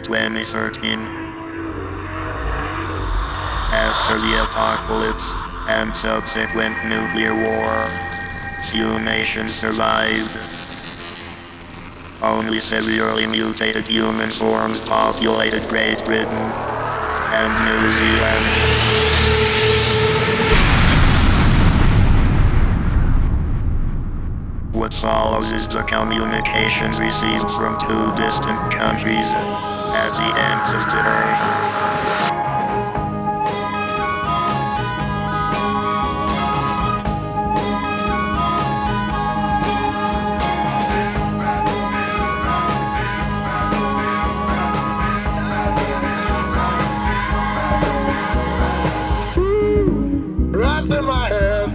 2013. After the apocalypse and subsequent nuclear war, few nations survived. Only severely mutated human forms populated Great Britain and New Zealand. What follows is the communications received from two distant countries at the ends of the in my head.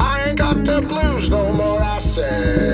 I ain't got the blues no more, I said.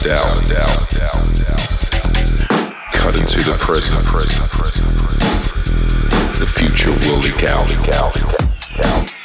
See without a doubt. Cut into the present. The future will leak out.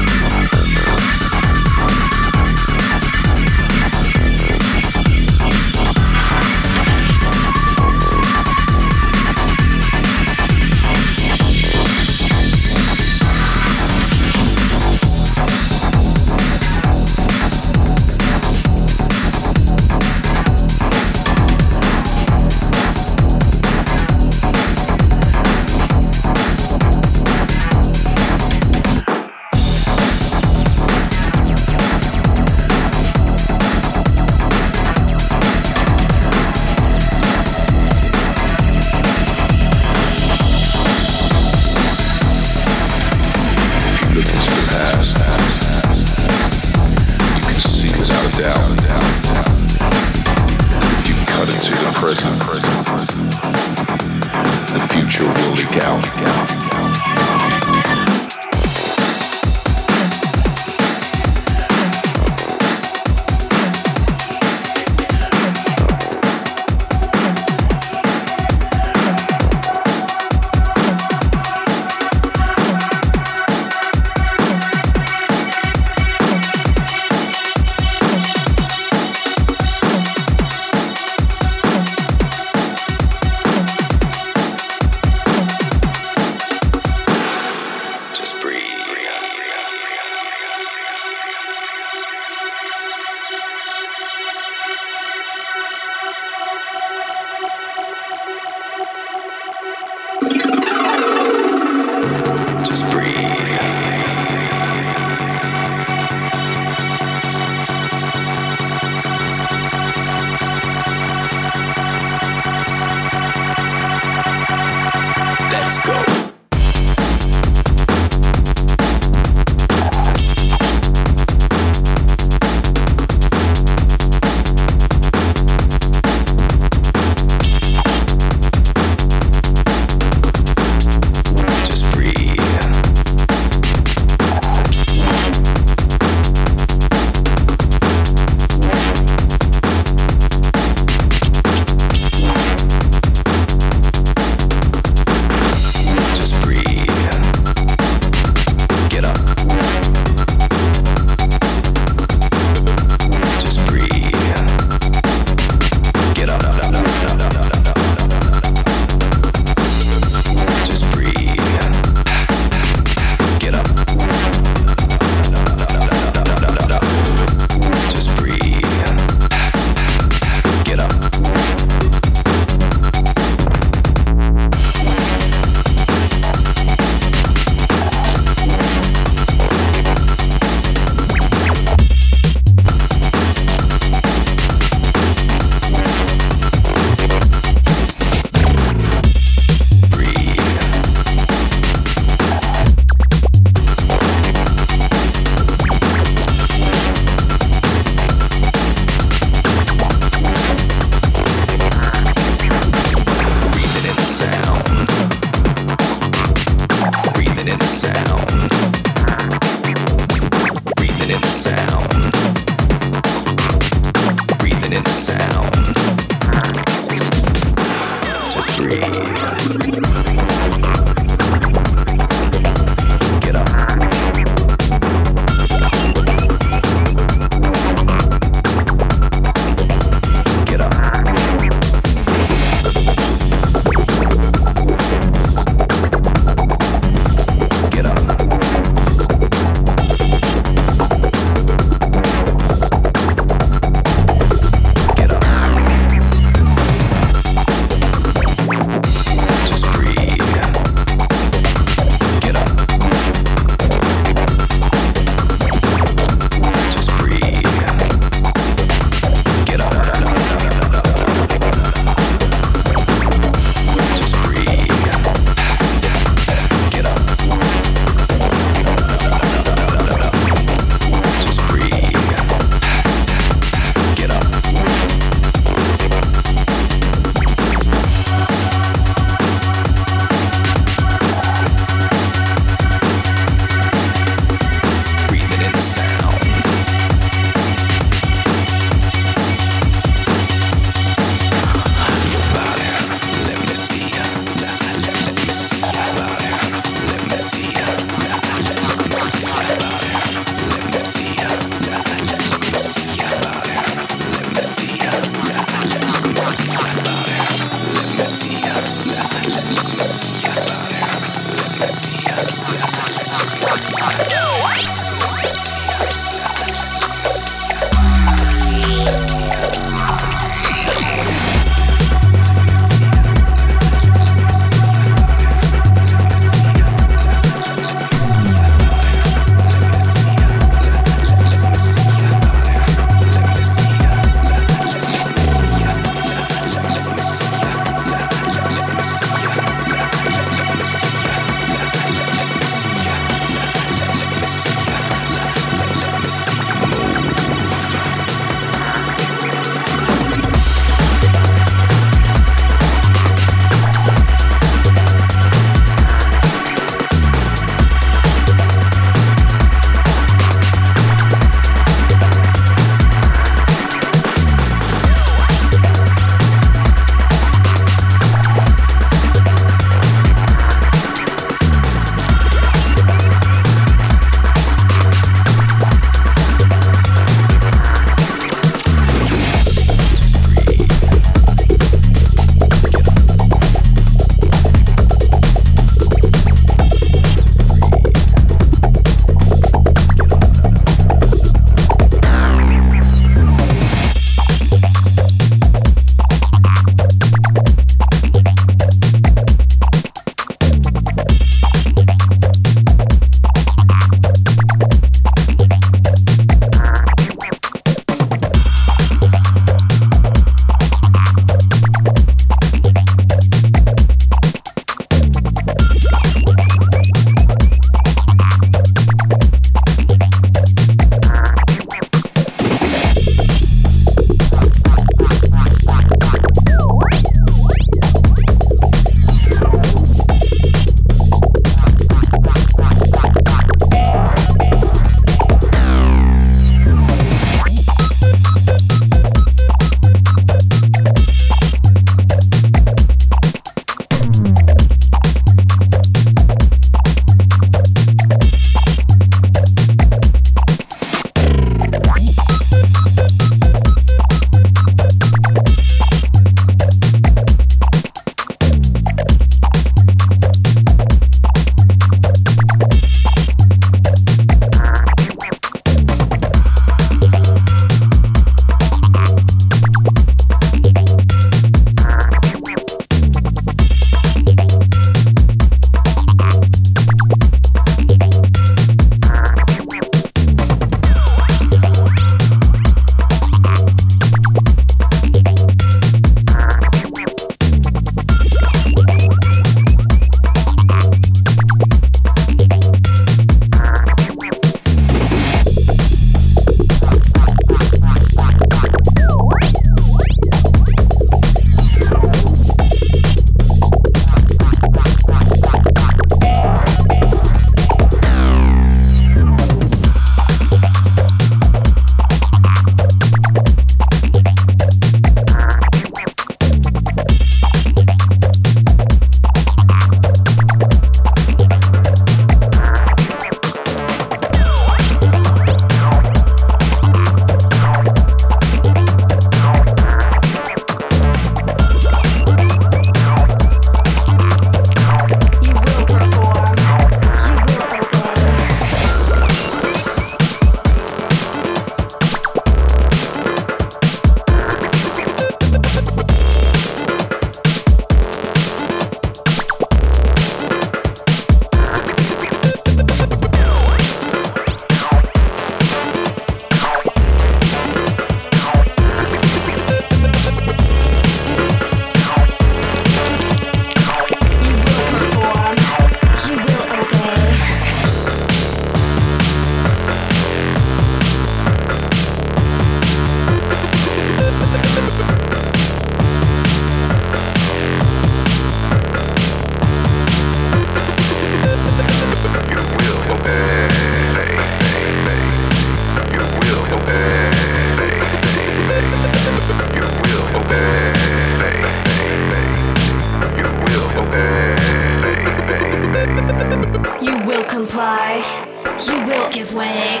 Way.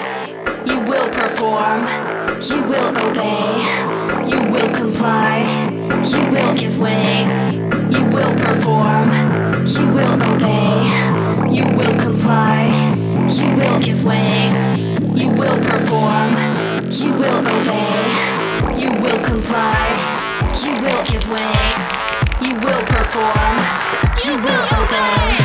You will perform. You will obey. You will comply. You will give way. You will perform. You will obey. You will comply. You will give way. You will perform. You will obey. You will comply. You will give way. You will perform. You will obey.